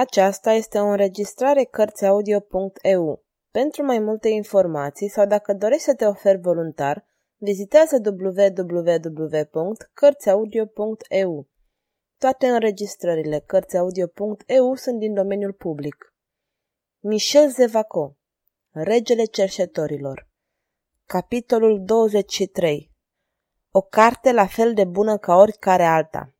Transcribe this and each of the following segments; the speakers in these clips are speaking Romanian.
Aceasta este o înregistrare Cărțiaudio.eu. Pentru mai multe informații sau dacă dorești să te oferi voluntar, vizitează www.cărțiaudio.eu. Toate înregistrările Cărțiaudio.eu sunt din domeniul public. Michel Zevaco Regele cerșetorilor Capitolul 23 O carte la fel de bună ca oricare alta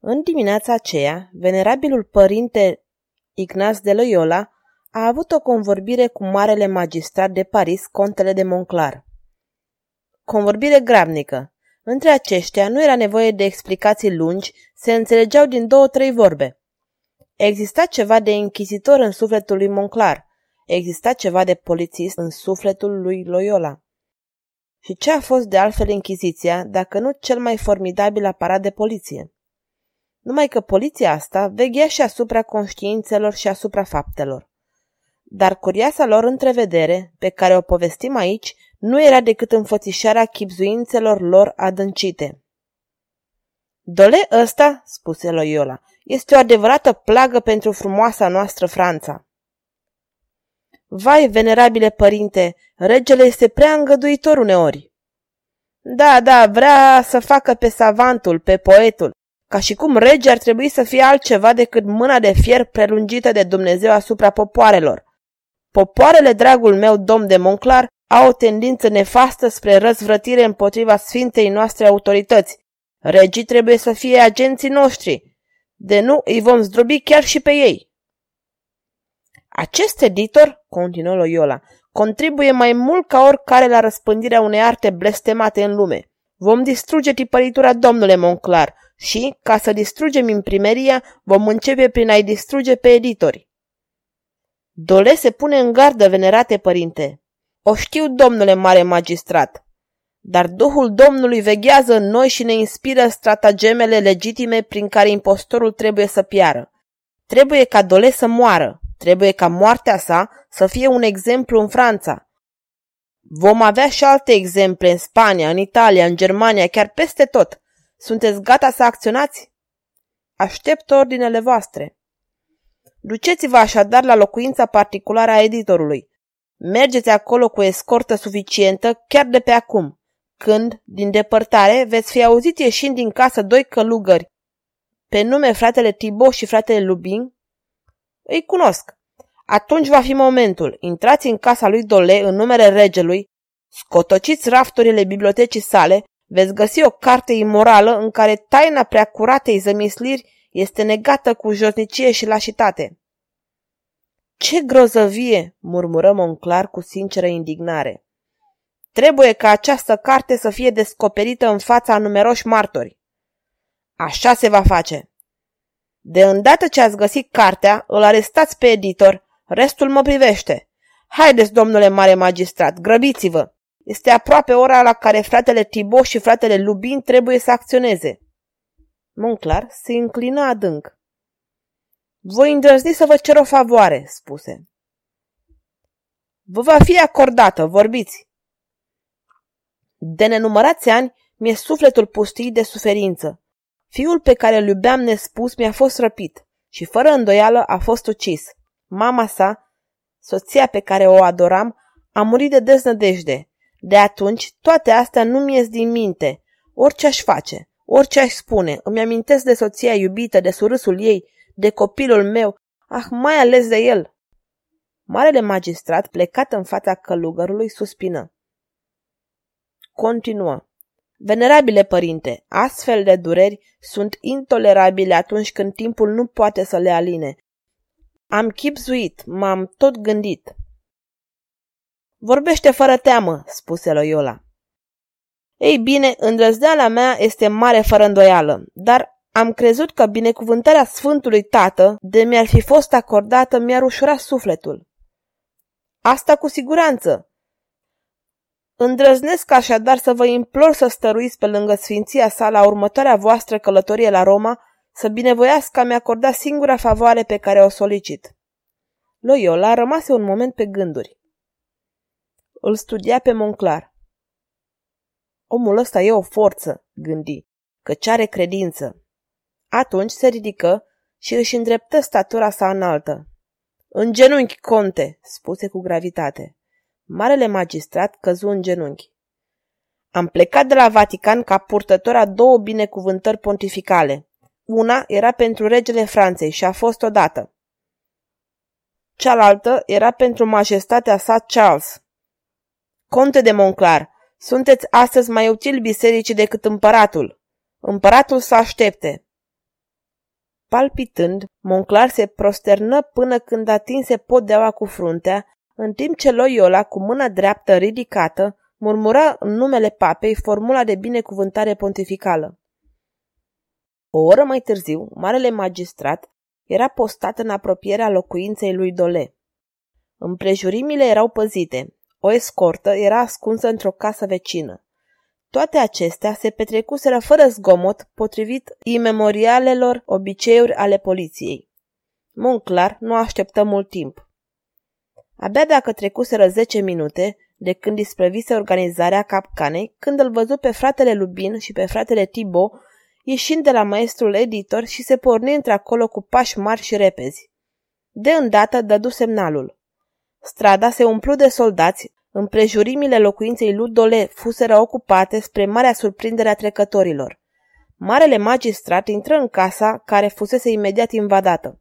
în dimineața aceea, venerabilul părinte Ignaz de Loyola a avut o convorbire cu marele magistrat de Paris, contele de Monclar. Convorbire grabnică. Între aceștia nu era nevoie de explicații lungi, se înțelegeau din două-trei vorbe. Exista ceva de închizitor în sufletul lui Monclar, exista ceva de polițist în sufletul lui Loyola. Și ce a fost de altfel Inchiziția, dacă nu cel mai formidabil aparat de poliție? Numai că poliția asta veghea și asupra conștiințelor și asupra faptelor. Dar curioasa lor întrevedere, pe care o povestim aici, nu era decât înfățișarea chipzuințelor lor adâncite. Dole ăsta, spuse Loyola, este o adevărată plagă pentru frumoasa noastră Franța. Vai, venerabile părinte, regele este prea îngăduitor uneori. Da, da, vrea să facă pe savantul, pe poetul, ca și cum rege ar trebui să fie altceva decât mâna de fier prelungită de Dumnezeu asupra popoarelor. Popoarele, dragul meu domn de Monclar, au o tendință nefastă spre răzvrătire împotriva sfintei noastre autorități. Regii trebuie să fie agenții noștri. De nu, îi vom zdrobi chiar și pe ei. Acest editor, continuă Loyola, contribuie mai mult ca oricare la răspândirea unei arte blestemate în lume. Vom distruge tipăritura domnule Monclar și, ca să distrugem imprimeria, vom începe prin a-i distruge pe editori. Dole se pune în gardă, venerate părinte. O știu, domnule mare magistrat, dar Duhul Domnului veghează în noi și ne inspiră stratagemele legitime prin care impostorul trebuie să piară. Trebuie ca Dole să moară, trebuie ca moartea sa să fie un exemplu în Franța. Vom avea și alte exemple în Spania, în Italia, în Germania, chiar peste tot. Sunteți gata să acționați? Aștept ordinele voastre. Duceți-vă așadar la locuința particulară a editorului. Mergeți acolo cu escortă suficientă chiar de pe acum, când, din depărtare, veți fi auzit ieșind din casă doi călugări, pe nume fratele Tibo și fratele Lubin? Îi cunosc. Atunci va fi momentul. Intrați în casa lui Dole în numele regelui, scotociți rafturile bibliotecii sale veți găsi o carte imorală în care taina prea curatei zămisliri este negată cu josnicie și lașitate. Ce grozăvie, murmură Monclar cu sinceră indignare. Trebuie ca această carte să fie descoperită în fața a numeroși martori. Așa se va face. De îndată ce ați găsit cartea, îl arestați pe editor, restul mă privește. Haideți, domnule mare magistrat, grăbiți-vă! Este aproape ora la care fratele Tibo și fratele Lubin trebuie să acționeze. Monclar se înclină adânc. Voi îndrăzni să vă cer o favoare, spuse. Vă va fi acordată, vorbiți. De nenumărați ani mi-e sufletul pustit de suferință. Fiul pe care îl iubeam nespus mi-a fost răpit și fără îndoială a fost ucis. Mama sa, soția pe care o adoram, a murit de deznădejde de atunci, toate astea nu-mi ies din minte. Orice aș face, orice aș spune, îmi amintesc de soția iubită, de surâsul ei, de copilul meu, ah, mai ales de el. Marele magistrat, plecat în fața călugărului, suspină. Continuă. Venerabile părinte, astfel de dureri sunt intolerabile atunci când timpul nu poate să le aline. Am chipzuit, m-am tot gândit. Vorbește fără teamă, spuse Loyola. Ei bine, îndrăzneala mea este mare fără îndoială, dar am crezut că binecuvântarea Sfântului Tată, de mi-ar fi fost acordată, mi-ar ușura sufletul. Asta cu siguranță. Îndrăznesc așadar să vă implor să stăruiți pe lângă sfinția sa la următoarea voastră călătorie la Roma, să binevoiască a-mi acorda singura favoare pe care o solicit. Loyola rămase un moment pe gânduri. Îl studia pe Monclar. Omul ăsta e o forță, gândi, căci are credință. Atunci se ridică și își îndreptă statura sa înaltă. În genunchi, conte, spuse cu gravitate. Marele magistrat căzu în genunchi. Am plecat de la Vatican ca purtător a două binecuvântări pontificale. Una era pentru regele Franței și a fost odată. Cealaltă era pentru majestatea sa Charles. Conte de Monclar, sunteți astăzi mai util bisericii decât împăratul. Împăratul să aștepte. Palpitând, Monclar se prosternă până când atinse podeaua cu fruntea, în timp ce Loyola, cu mâna dreaptă ridicată, murmura în numele papei formula de binecuvântare pontificală. O oră mai târziu, marele magistrat era postat în apropierea locuinței lui Dole. Împrejurimile erau păzite. O escortă era ascunsă într-o casă vecină. Toate acestea se petrecuseră fără zgomot, potrivit imemorialelor obiceiuri ale poliției. Monclar nu așteptă mult timp. Abia dacă trecuseră zece minute, de când isprăvise organizarea capcanei, când îl văzu pe fratele Lubin și pe fratele Tibo, ieșind de la maestrul editor și se porni într-acolo cu pași mari și repezi. De îndată dădu semnalul. Strada se umplu de soldați, împrejurimile locuinței lui Dole fuseră ocupate spre marea surprindere a trecătorilor. Marele magistrat intră în casa care fusese imediat invadată.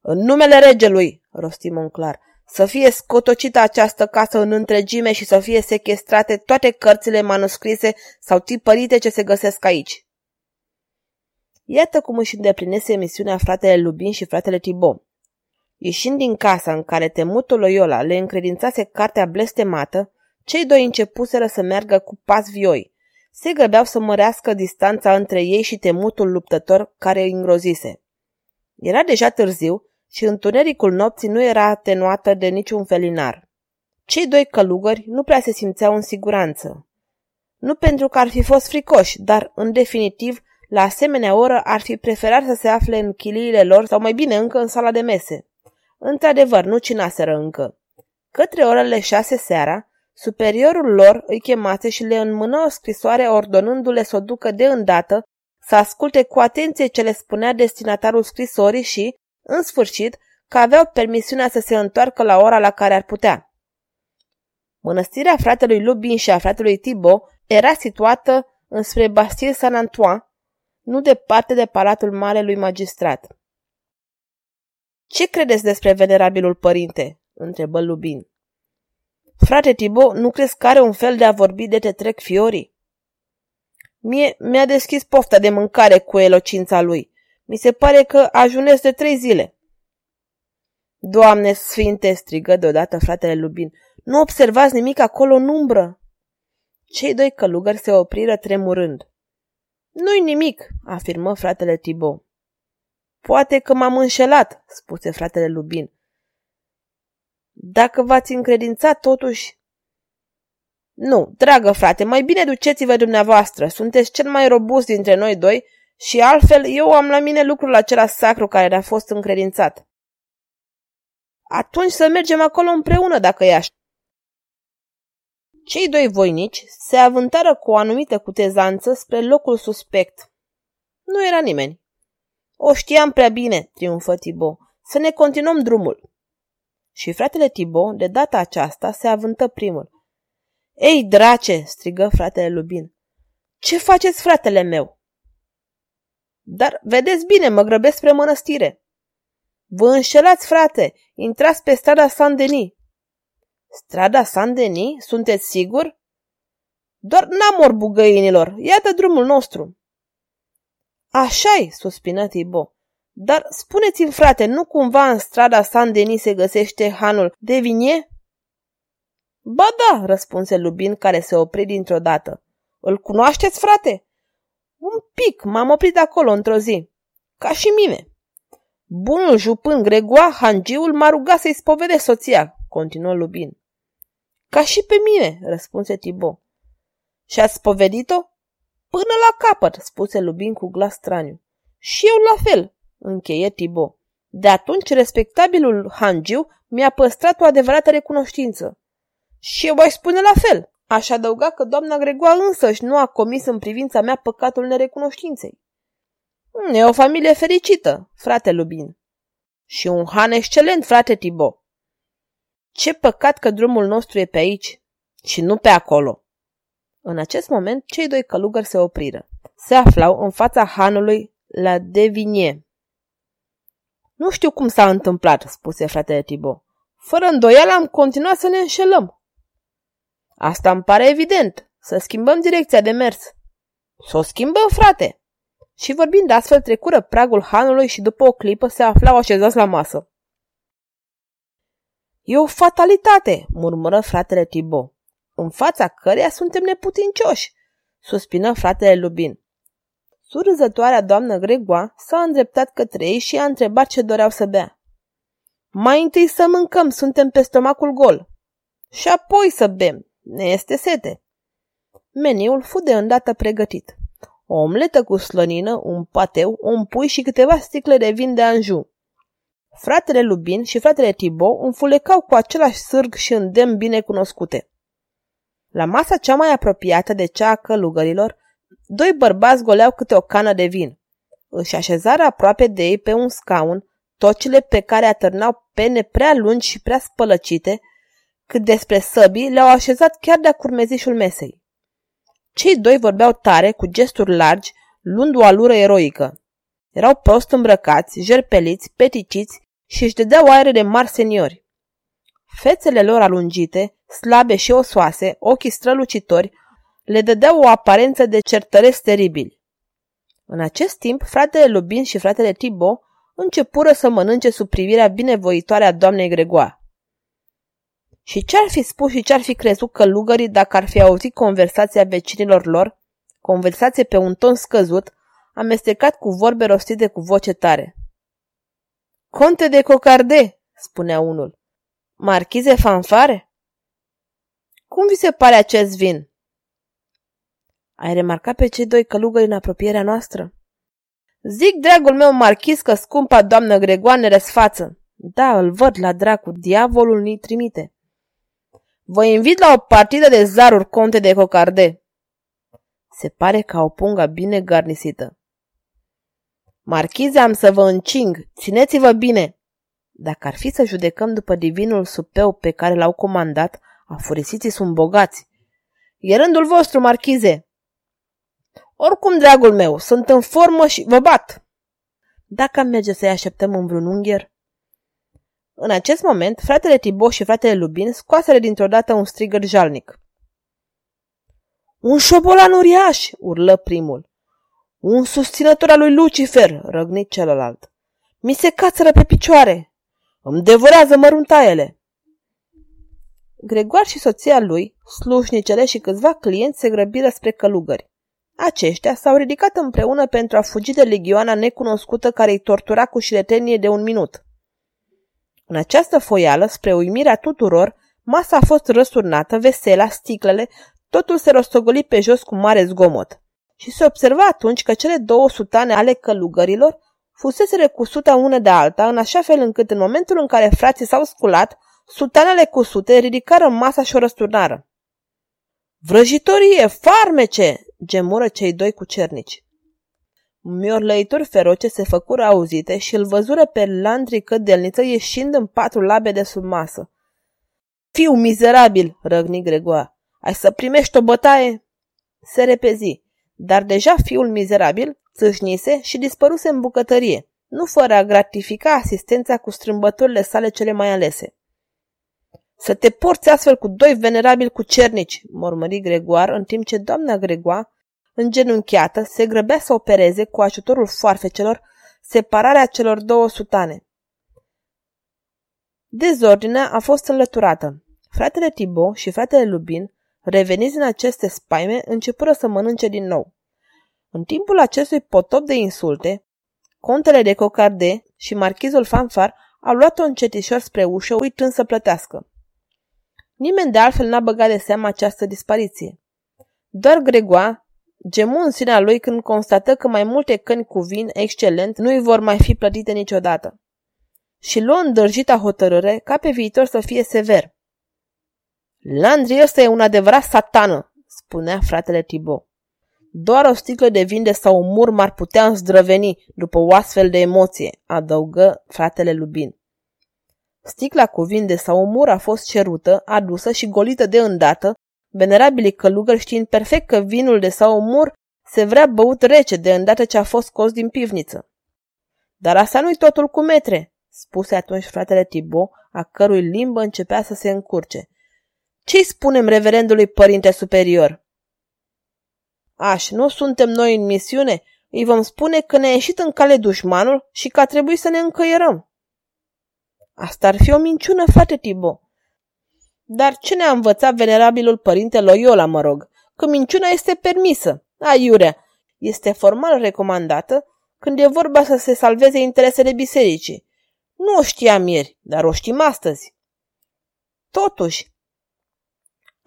În numele regelui, rosti Monclar, să fie scotocită această casă în întregime și să fie sequestrate toate cărțile manuscrise sau tipărite ce se găsesc aici. Iată cum își îndeplinese misiunea fratele Lubin și fratele Tibo. Ieșind din casa în care temutul Loyola le încredințase cartea blestemată, cei doi începuseră să meargă cu pas vioi. Se grăbeau să mărească distanța între ei și temutul luptător care îi îngrozise. Era deja târziu și întunericul nopții nu era atenuată de niciun felinar. Cei doi călugări nu prea se simțeau în siguranță. Nu pentru că ar fi fost fricoși, dar, în definitiv, la asemenea oră ar fi preferat să se afle în chiliile lor sau mai bine încă în sala de mese. Într-adevăr, nu cinaseră încă. Către orele șase seara, superiorul lor îi chemase și le înmână o scrisoare ordonându-le să o ducă de îndată, să asculte cu atenție ce le spunea destinatarul scrisorii și, în sfârșit, că aveau permisiunea să se întoarcă la ora la care ar putea. Mănăstirea fratelui Lubin și a fratelui Tibo era situată înspre Bastille Saint-Antoine, nu departe de palatul marelui magistrat. Ce credeți despre venerabilul părinte?" întrebă Lubin. Frate Tibo, nu crezi că are un fel de a vorbi de te trec fiorii? Mie mi-a deschis pofta de mâncare cu elocința lui. Mi se pare că ajunesc de trei zile. Doamne sfinte, strigă deodată fratele Lubin, nu observați nimic acolo în umbră? Cei doi călugări se opriră tremurând. Nu-i nimic, afirmă fratele Tibo. Poate că m-am înșelat, spuse fratele Lubin. Dacă v-ați încredințat totuși... Nu, dragă frate, mai bine duceți-vă dumneavoastră, sunteți cel mai robust dintre noi doi și altfel eu am la mine lucrul acela sacru care ne-a fost încredințat. Atunci să mergem acolo împreună dacă e așa. Cei doi voinici se avântară cu o anumită cutezanță spre locul suspect. Nu era nimeni. O știam prea bine, triumfă Tibo. Să ne continuăm drumul. Și fratele Tibo, de data aceasta, se avântă primul. Ei, drace, strigă fratele Lubin. Ce faceți, fratele meu? Dar vedeți bine, mă grăbesc spre mănăstire. Vă înșelați, frate, intrați pe strada Saint-Denis. Strada Saint-Denis? Sunteți sigur? Doar n-am bugăinilor, iată drumul nostru. Așa-i, suspină Tibo. Dar spuneți-mi, frate, nu cumva în strada Saint-Denis se găsește hanul de vinie? Ba da, răspunse Lubin, care se opri dintr-o dată. Îl cunoașteți, frate? Un pic, m-am oprit acolo într-o zi. Ca și mine. Bunul jupân Gregoa, hangiul, m-a rugat să-i spovedesc soția, continuă Lubin. Ca și pe mine, răspunse Tibo. Și ați spovedit-o? Până la capăt, spuse Lubin cu glas straniu. Și eu la fel, încheie Tibo. De atunci, respectabilul Hangiu mi-a păstrat o adevărată recunoștință. Și eu voi spune la fel. Aș adăuga că doamna Gregoa însăși nu a comis în privința mea păcatul nerecunoștinței. E o familie fericită, frate Lubin. Și un han excelent, frate Tibo. Ce păcat că drumul nostru e pe aici și nu pe acolo. În acest moment, cei doi călugări se opriră. Se aflau în fața hanului la Devinie. Nu știu cum s-a întâmplat, spuse fratele Tibo. Fără îndoială am continuat să ne înșelăm. Asta îmi pare evident. Să schimbăm direcția de mers. Să o schimbăm, frate! Și vorbind astfel, trecură pragul hanului și după o clipă se aflau așezați la masă. E o fatalitate, murmură fratele Tibo, în fața căreia suntem neputincioși, suspină fratele Lubin. Surâzătoarea doamnă Gregoa s-a îndreptat către ei și a întrebat ce doreau să bea. Mai întâi să mâncăm, suntem pe stomacul gol. Și apoi să bem, ne este sete. Meniul fu de îndată pregătit. O omletă cu slănină, un pateu, un pui și câteva sticle de vin de Anjou. Fratele Lubin și fratele Thibaut înfulecau cu același sârg și îndemn bine cunoscute. La masa cea mai apropiată de cea a călugărilor, doi bărbați goleau câte o cană de vin. Își așezară aproape de ei pe un scaun, tocile pe care atârnau pene prea lungi și prea spălăcite, cât despre săbii le-au așezat chiar de-a curmezișul mesei. Cei doi vorbeau tare, cu gesturi largi, luând o alură eroică. Erau prost îmbrăcați, jerpeliți, peticiți și își dădeau aere de mari seniori. Fețele lor alungite, slabe și osoase, ochii strălucitori, le dădeau o aparență de certăreți teribili. În acest timp, fratele Lubin și fratele Tibo începură să mănânce sub privirea binevoitoare a doamnei Gregoa. Și ce-ar fi spus și ce-ar fi crezut călugării dacă ar fi auzit conversația vecinilor lor, conversație pe un ton scăzut, amestecat cu vorbe rostite cu voce tare. Conte de cocarde, spunea unul. Marchize fanfare? Cum vi se pare acest vin? Ai remarcat pe cei doi călugări în apropierea noastră? Zic, dragul meu marchis, că scumpa doamnă Gregoane răsfață. Da, îl văd la dracu, diavolul ni trimite. Vă invit la o partidă de zaruri conte de cocarde. Se pare ca o punga bine garnisită. Marchize, am să vă încing, țineți-vă bine! Dacă ar fi să judecăm după divinul supeu pe care l-au comandat, afurisiții sunt bogați. E rândul vostru, marchize! Oricum, dragul meu, sunt în formă și vă bat! Dacă am merge să-i așteptăm în vreun ungher? În acest moment, fratele Tibo și fratele Lubin scoaseră dintr-o dată un strigăt jalnic. Un șobolan uriaș!" urlă primul. Un susținător al lui Lucifer!" răgni celălalt. Mi se cațără pe picioare! Îmi devorează măruntaiele!" Gregoar și soția lui, slușnicele și câțiva clienți se grăbiră spre călugări. Aceștia s-au ridicat împreună pentru a fugi de legioana necunoscută care îi tortura cu șiretenie de un minut. În această foială, spre uimirea tuturor, masa a fost răsurnată, vesela, sticlele, totul se rostogoli pe jos cu mare zgomot. Și se observa atunci că cele două sutane ale călugărilor fusese recusute una de alta, în așa fel încât în momentul în care frații s-au sculat, sutanele cusute ridicară masa și o răsturnară. Vrăjitorie, farmece! gemură cei doi cu cernici. Miorlăituri feroce se făcură auzite și îl văzură pe Landri cădelniță ieșind în patru labe de sub masă. Fiu mizerabil, răgni Gregoa, ai să primești o bătaie? Se repezi, dar deja fiul mizerabil țâșnise și dispăruse în bucătărie, nu fără a gratifica asistența cu strâmbăturile sale cele mai alese. Să te porți astfel cu doi venerabili cu cernici, mormări Gregoar, în timp ce doamna Gregoa îngenunchiată, se grăbea să opereze, cu ajutorul foarfecelor, separarea celor două sutane. Dezordinea a fost înlăturată. Fratele Tibo și fratele Lubin, reveniți în aceste spaime, începură să mănânce din nou. În timpul acestui potop de insulte, contele de Cocarde și marchizul Fanfar au luat-o încetișor spre ușă, uitând să plătească. Nimeni de altfel n-a băgat de seamă această dispariție. Doar Gregoa, Gemu în sinea lui când constată că mai multe căni cu vin excelent nu îi vor mai fi plătite niciodată. Și luă îndârjita hotărâre ca pe viitor să fie sever. Landry ăsta e un adevărat satană, spunea fratele Tibo. Doar o sticlă de vin de sau un mur m-ar putea îndrăveni după o astfel de emoție, adăugă fratele Lubin. Sticla cu vin de sau un mur a fost cerută, adusă și golită de îndată, venerabilii călugări știind perfect că vinul de sau un mur se vrea băut rece de îndată ce a fost scos din pivniță. Dar asta nu-i totul cu metre, spuse atunci fratele Tibo, a cărui limbă începea să se încurce. Ce-i spunem reverendului părinte superior? Aș, nu suntem noi în misiune? Îi vom spune că ne-a ieșit în cale dușmanul și că a trebuit să ne încăierăm. Asta ar fi o minciună, frate Tibo. Dar ce ne-a învățat venerabilul părinte Loyola, mă rog? Că minciuna este permisă. Aiurea, este formal recomandată când e vorba să se salveze interesele bisericii. Nu o știam ieri, dar o știm astăzi. Totuși,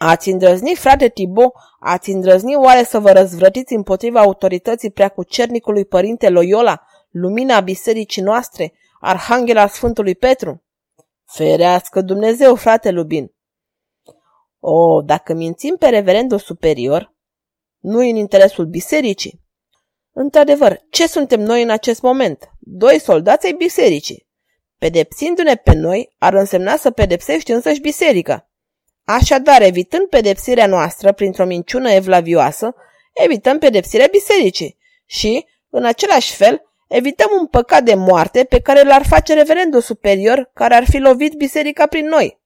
Ați îndrăznit, frate Tibo, ați îndrăznit oare să vă răzvrătiți împotriva autorității preacucernicului părinte Loyola, lumina bisericii noastre, arhanghela Sfântului Petru? Ferească Dumnezeu, frate Lubin! O, dacă mințim pe reverendul superior, nu în interesul bisericii. Într-adevăr, ce suntem noi în acest moment? Doi soldați ai bisericii. Pedepsindu-ne pe noi ar însemna să pedepsești însăși biserica. Așadar, evitând pedepsirea noastră printr-o minciună evlavioasă, evităm pedepsirea bisericii și, în același fel, evităm un păcat de moarte pe care l-ar face reverendul superior care ar fi lovit biserica prin noi.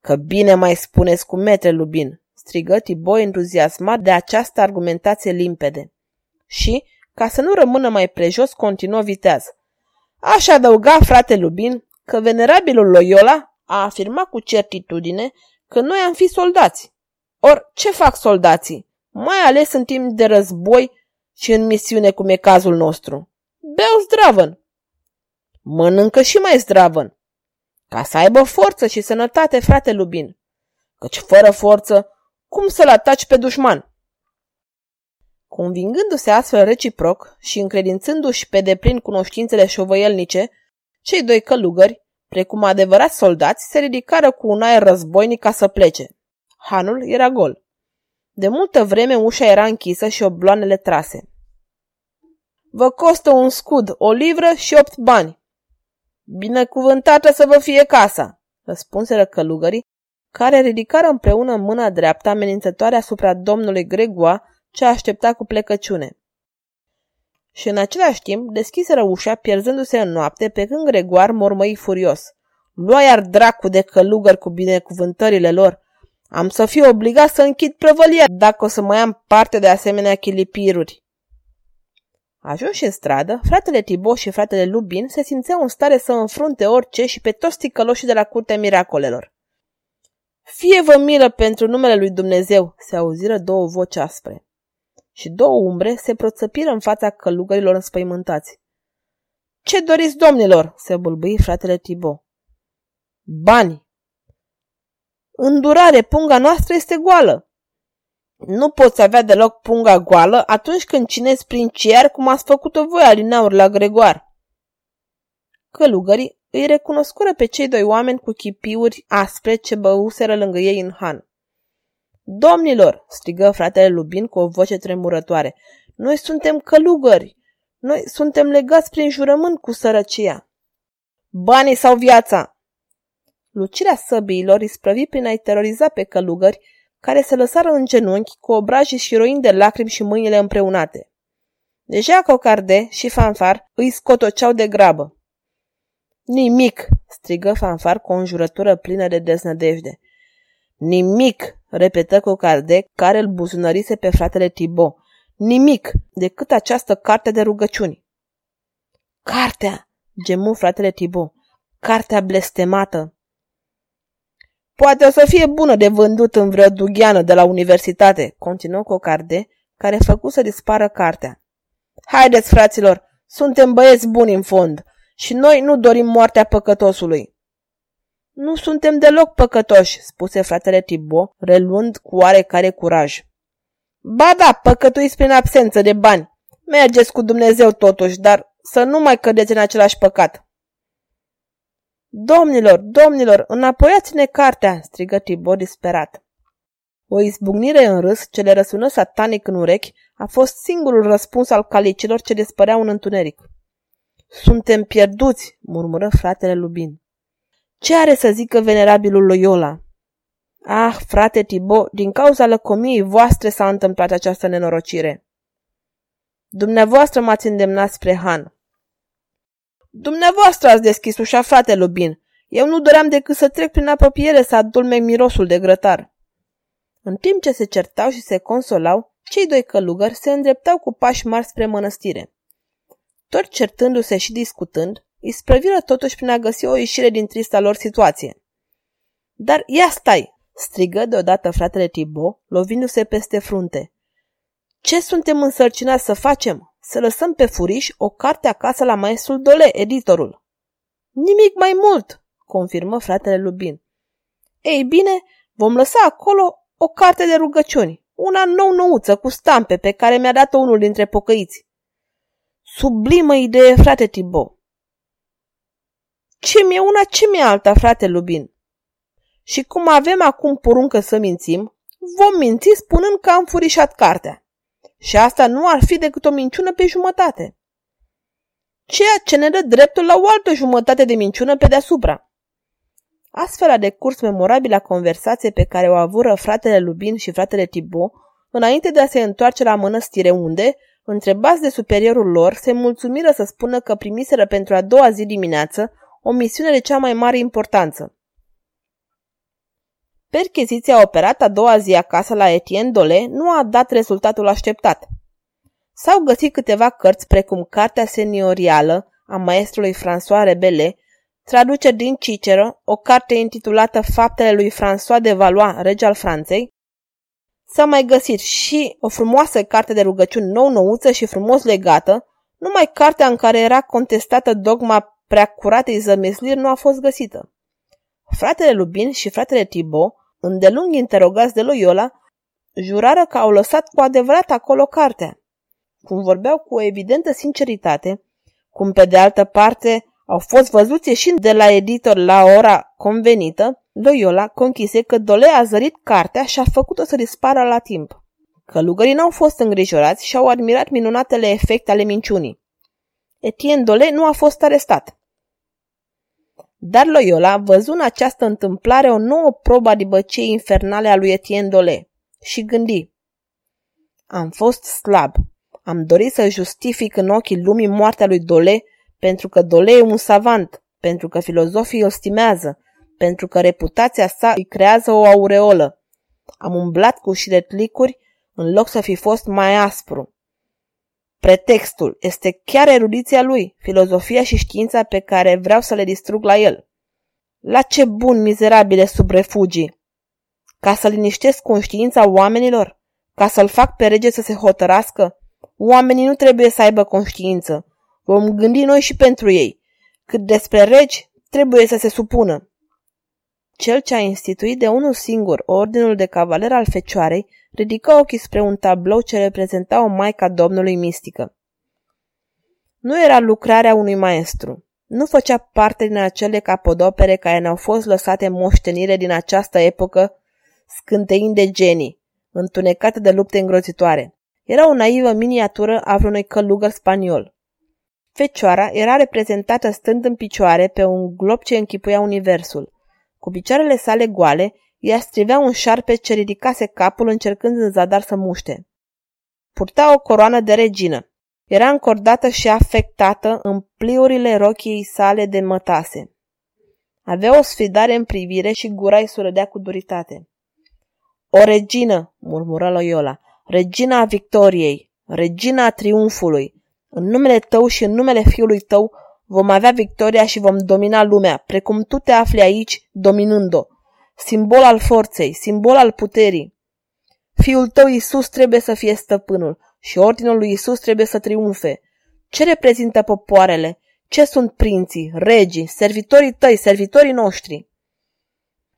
Că bine mai spuneți cu metre, Lubin, strigă Tiboi entuziasmat de această argumentație limpede. Și, ca să nu rămână mai prejos, continuă viteaz. Aș adăuga, frate Lubin, că venerabilul Loyola a afirmat cu certitudine că noi am fi soldați. Or, ce fac soldații? Mai ales în timp de război și în misiune cum e cazul nostru. Beau zdravăn. Mănâncă și mai zdravăn. Ca să aibă forță și sănătate, frate Lubin. Căci fără forță, cum să-l ataci pe dușman? Convingându-se astfel reciproc și încredințându-și pe deplin cunoștințele șovăielnice, cei doi călugări Precum adevărați soldați, se ridicară cu un aer războinic ca să plece. Hanul era gol. De multă vreme ușa era închisă și obloanele trase. Vă costă un scud, o livră și opt bani. Binecuvântată să vă fie casa, răspunseră călugării, care ridicară împreună mâna dreaptă amenințătoare asupra domnului Gregoa, ce aștepta cu plecăciune și în același timp deschiseră ușa pierzându-se în noapte pe când Gregoar mormăi furios. Lua iar dracu de călugări cu binecuvântările lor. Am să fiu obligat să închid prăvălia dacă o să mai am parte de asemenea chilipiruri. Ajunși în stradă, fratele Tiboș și fratele Lubin se simțeau în stare să înfrunte orice și pe toți ticăloșii de la curtea miracolelor. Fie vă milă pentru numele lui Dumnezeu, se auziră două voci aspre și două umbre se proțăpiră în fața călugărilor înspăimântați. Ce doriți, domnilor?" se bâlbâi fratele Tibo. Bani. Îndurare, punga noastră este goală. Nu poți avea deloc punga goală atunci când cinezi prin ciar cum ați făcut-o voi alinaur la Gregoar. Călugării îi recunoscură pe cei doi oameni cu chipiuri aspre ce băuseră lângă ei în han. Domnilor, strigă fratele Lubin cu o voce tremurătoare, noi suntem călugări. Noi suntem legați prin jurământ cu sărăcia. Banii sau viața? Lucirea săbiilor îi sprăvi prin a-i teroriza pe călugări, care se lăsară în genunchi cu obrajii și roind de lacrimi și mâinile împreunate. Deja Cocarde și Fanfar îi scotoceau de grabă. Nimic, strigă Fanfar cu o înjurătură plină de deznădejde. Nimic, repetă Cocardec, care îl buzunărise pe fratele Tibo. Nimic, decât această carte de rugăciuni. Cartea, gemu fratele Tibo. Cartea blestemată. Poate o să fie bună de vândut în vreo dugheană de la universitate, continuă Cocarde, care făcu să dispară cartea. Haideți, fraților, suntem băieți buni în fond și noi nu dorim moartea păcătosului. Nu suntem deloc păcătoși, spuse fratele Tibo, reluând cu oarecare curaj. Ba da, păcătuiți prin absență de bani. Mergeți cu Dumnezeu totuși, dar să nu mai cădeți în același păcat. Domnilor, domnilor, înapoiați-ne cartea, strigă Tibo disperat. O izbucnire în râs, ce le răsună satanic în urechi, a fost singurul răspuns al calicilor ce despăreau în întuneric. Suntem pierduți, murmură fratele Lubin. Ce are să zică venerabilul Loyola? Ah, frate Tibo, din cauza lăcomiei voastre s-a întâmplat această nenorocire. Dumneavoastră m-ați îndemnat spre Han. Dumneavoastră ați deschis ușa, frate Lubin. Eu nu doream decât să trec prin apropiere să adulmec mirosul de grătar. În timp ce se certau și se consolau, cei doi călugări se îndreptau cu pași mari spre mănăstire. Tot certându-se și discutând, îi sprăviră totuși prin a găsi o ieșire din trista lor situație. Dar ia stai!" strigă deodată fratele Tibo, lovindu-se peste frunte. Ce suntem însărcinați să facem? Să lăsăm pe furiș o carte acasă la maestrul Dole, editorul. Nimic mai mult, confirmă fratele Lubin. Ei bine, vom lăsa acolo o carte de rugăciuni, una nou-nouță cu stampe pe care mi-a dat-o unul dintre pocăiți. Sublimă idee, frate Tibo. Ce mi-e una, ce mi-e alta, frate Lubin? Și cum avem acum poruncă să mințim, vom minți spunând că am furișat cartea. Și asta nu ar fi decât o minciună pe jumătate. Ceea ce ne dă dreptul la o altă jumătate de minciună pe deasupra. Astfel a decurs memorabila conversație pe care o avură fratele Lubin și fratele Tibo înainte de a se întoarce la mănăstire unde, întrebați de superiorul lor, se mulțumiră să spună că primiseră pentru a doua zi dimineață o misiune de cea mai mare importanță. Percheziția operată a doua zi acasă la Etienne Dole nu a dat rezultatul așteptat. S-au găsit câteva cărți precum Cartea seniorială a maestrului François Rebele, traduceri din Cicero, o carte intitulată Faptele lui François de Valois, rege al Franței, S-a mai găsit și o frumoasă carte de rugăciuni nou-nouță și frumos legată, numai cartea în care era contestată dogma prea curatei zămisliri nu a fost găsită. Fratele Lubin și fratele Tibo, îndelung interogați de Loyola, jurară că au lăsat cu adevărat acolo cartea. Cum vorbeau cu o evidentă sinceritate, cum pe de altă parte au fost văzuți și de la editor la ora convenită, Loyola conchise că Dole a zărit cartea și a făcut-o să dispară la timp. Călugării n-au fost îngrijorați și au admirat minunatele efecte ale minciunii. Etienne Dole nu a fost arestat. Dar Loyola văzu în această întâmplare o nouă probă a dibăciei infernale a lui Etienne Dole și gândi. Am fost slab. Am dorit să justific în ochii lumii moartea lui Dole pentru că Dole e un savant, pentru că filozofii o stimează, pentru că reputația sa îi creează o aureolă. Am umblat cu șiretlicuri în loc să fi fost mai aspru. Pretextul este chiar erudiția lui, filozofia și știința pe care vreau să le distrug la el. La ce bun, mizerabile subrefugii! Ca să liniștesc conștiința oamenilor? Ca să-l fac pe rege să se hotărască? Oamenii nu trebuie să aibă conștiință. Vom gândi noi și pentru ei. Cât despre regi, trebuie să se supună. Cel ce a instituit de unul singur ordinul de cavaler al Fecioarei ridică ochii spre un tablou ce reprezenta o Maica Domnului mistică. Nu era lucrarea unui maestru. Nu făcea parte din acele capodopere care ne-au fost lăsate moștenire din această epocă scânteind de genii, întunecate de lupte îngrozitoare. Era o naivă miniatură a vreunui călugăr spaniol. Fecioara era reprezentată stând în picioare pe un glob ce închipuia universul. Cu picioarele sale goale, ea strivea un șarpe ce ridicase capul încercând în zadar să muște. Purta o coroană de regină. Era încordată și afectată în pliurile rochiei sale de mătase. Avea o sfidare în privire și gura îi surădea cu duritate. O regină, murmură Loyola, regina a victoriei, regina a triumfului. În numele tău și în numele fiului tău vom avea victoria și vom domina lumea, precum tu te afli aici, dominând-o simbol al forței, simbol al puterii. Fiul tău Isus trebuie să fie stăpânul și ordinul lui Isus trebuie să triumfe. Ce reprezintă popoarele? Ce sunt prinții, regii, servitorii tăi, servitorii noștri?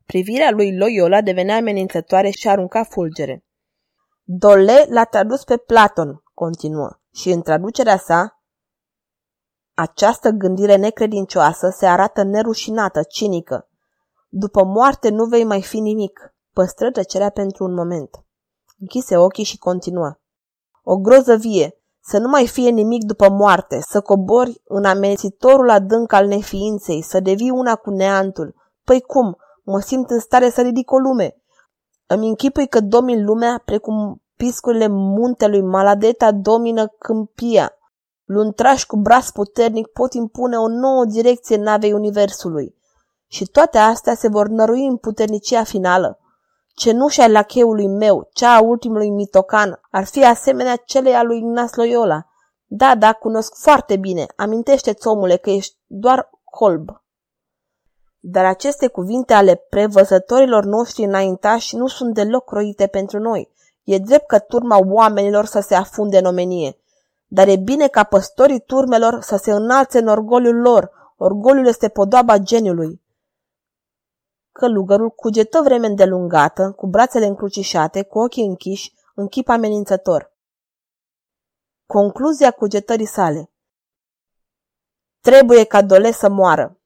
Privirea lui Loyola devenea amenințătoare și arunca fulgere. Dole l-a tradus pe Platon, continuă, și în traducerea sa, această gândire necredincioasă se arată nerușinată, cinică, după moarte nu vei mai fi nimic. Păstră tăcerea pentru un moment. Închise ochii și continuă. O groză vie, să nu mai fie nimic după moarte, să cobori în amețitorul adânc al neființei, să devii una cu neantul. Păi cum? Mă simt în stare să ridic o lume. Îmi închipui că domin lumea precum piscurile muntelui Maladeta domină câmpia. Luntrași cu braț puternic pot impune o nouă direcție navei Universului. Și toate astea se vor nărui în puternicia finală. Cenușa lacheului meu, cea a ultimului mitocan, ar fi asemenea celei a lui Ignace Loyola. Da, da, cunosc foarte bine. Amintește-ți, omule, că ești doar colb. Dar aceste cuvinte ale prevăzătorilor noștri înaintași nu sunt deloc croite pentru noi. E drept că turma oamenilor să se afunde în omenie. Dar e bine ca păstorii turmelor să se înalțe în orgoliul lor. Orgoliul este podoaba geniului. Călugărul cugetă vreme îndelungată, cu brațele încrucișate, cu ochii închiși, în chip amenințător. Concluzia cugetării sale Trebuie ca Dole să moară.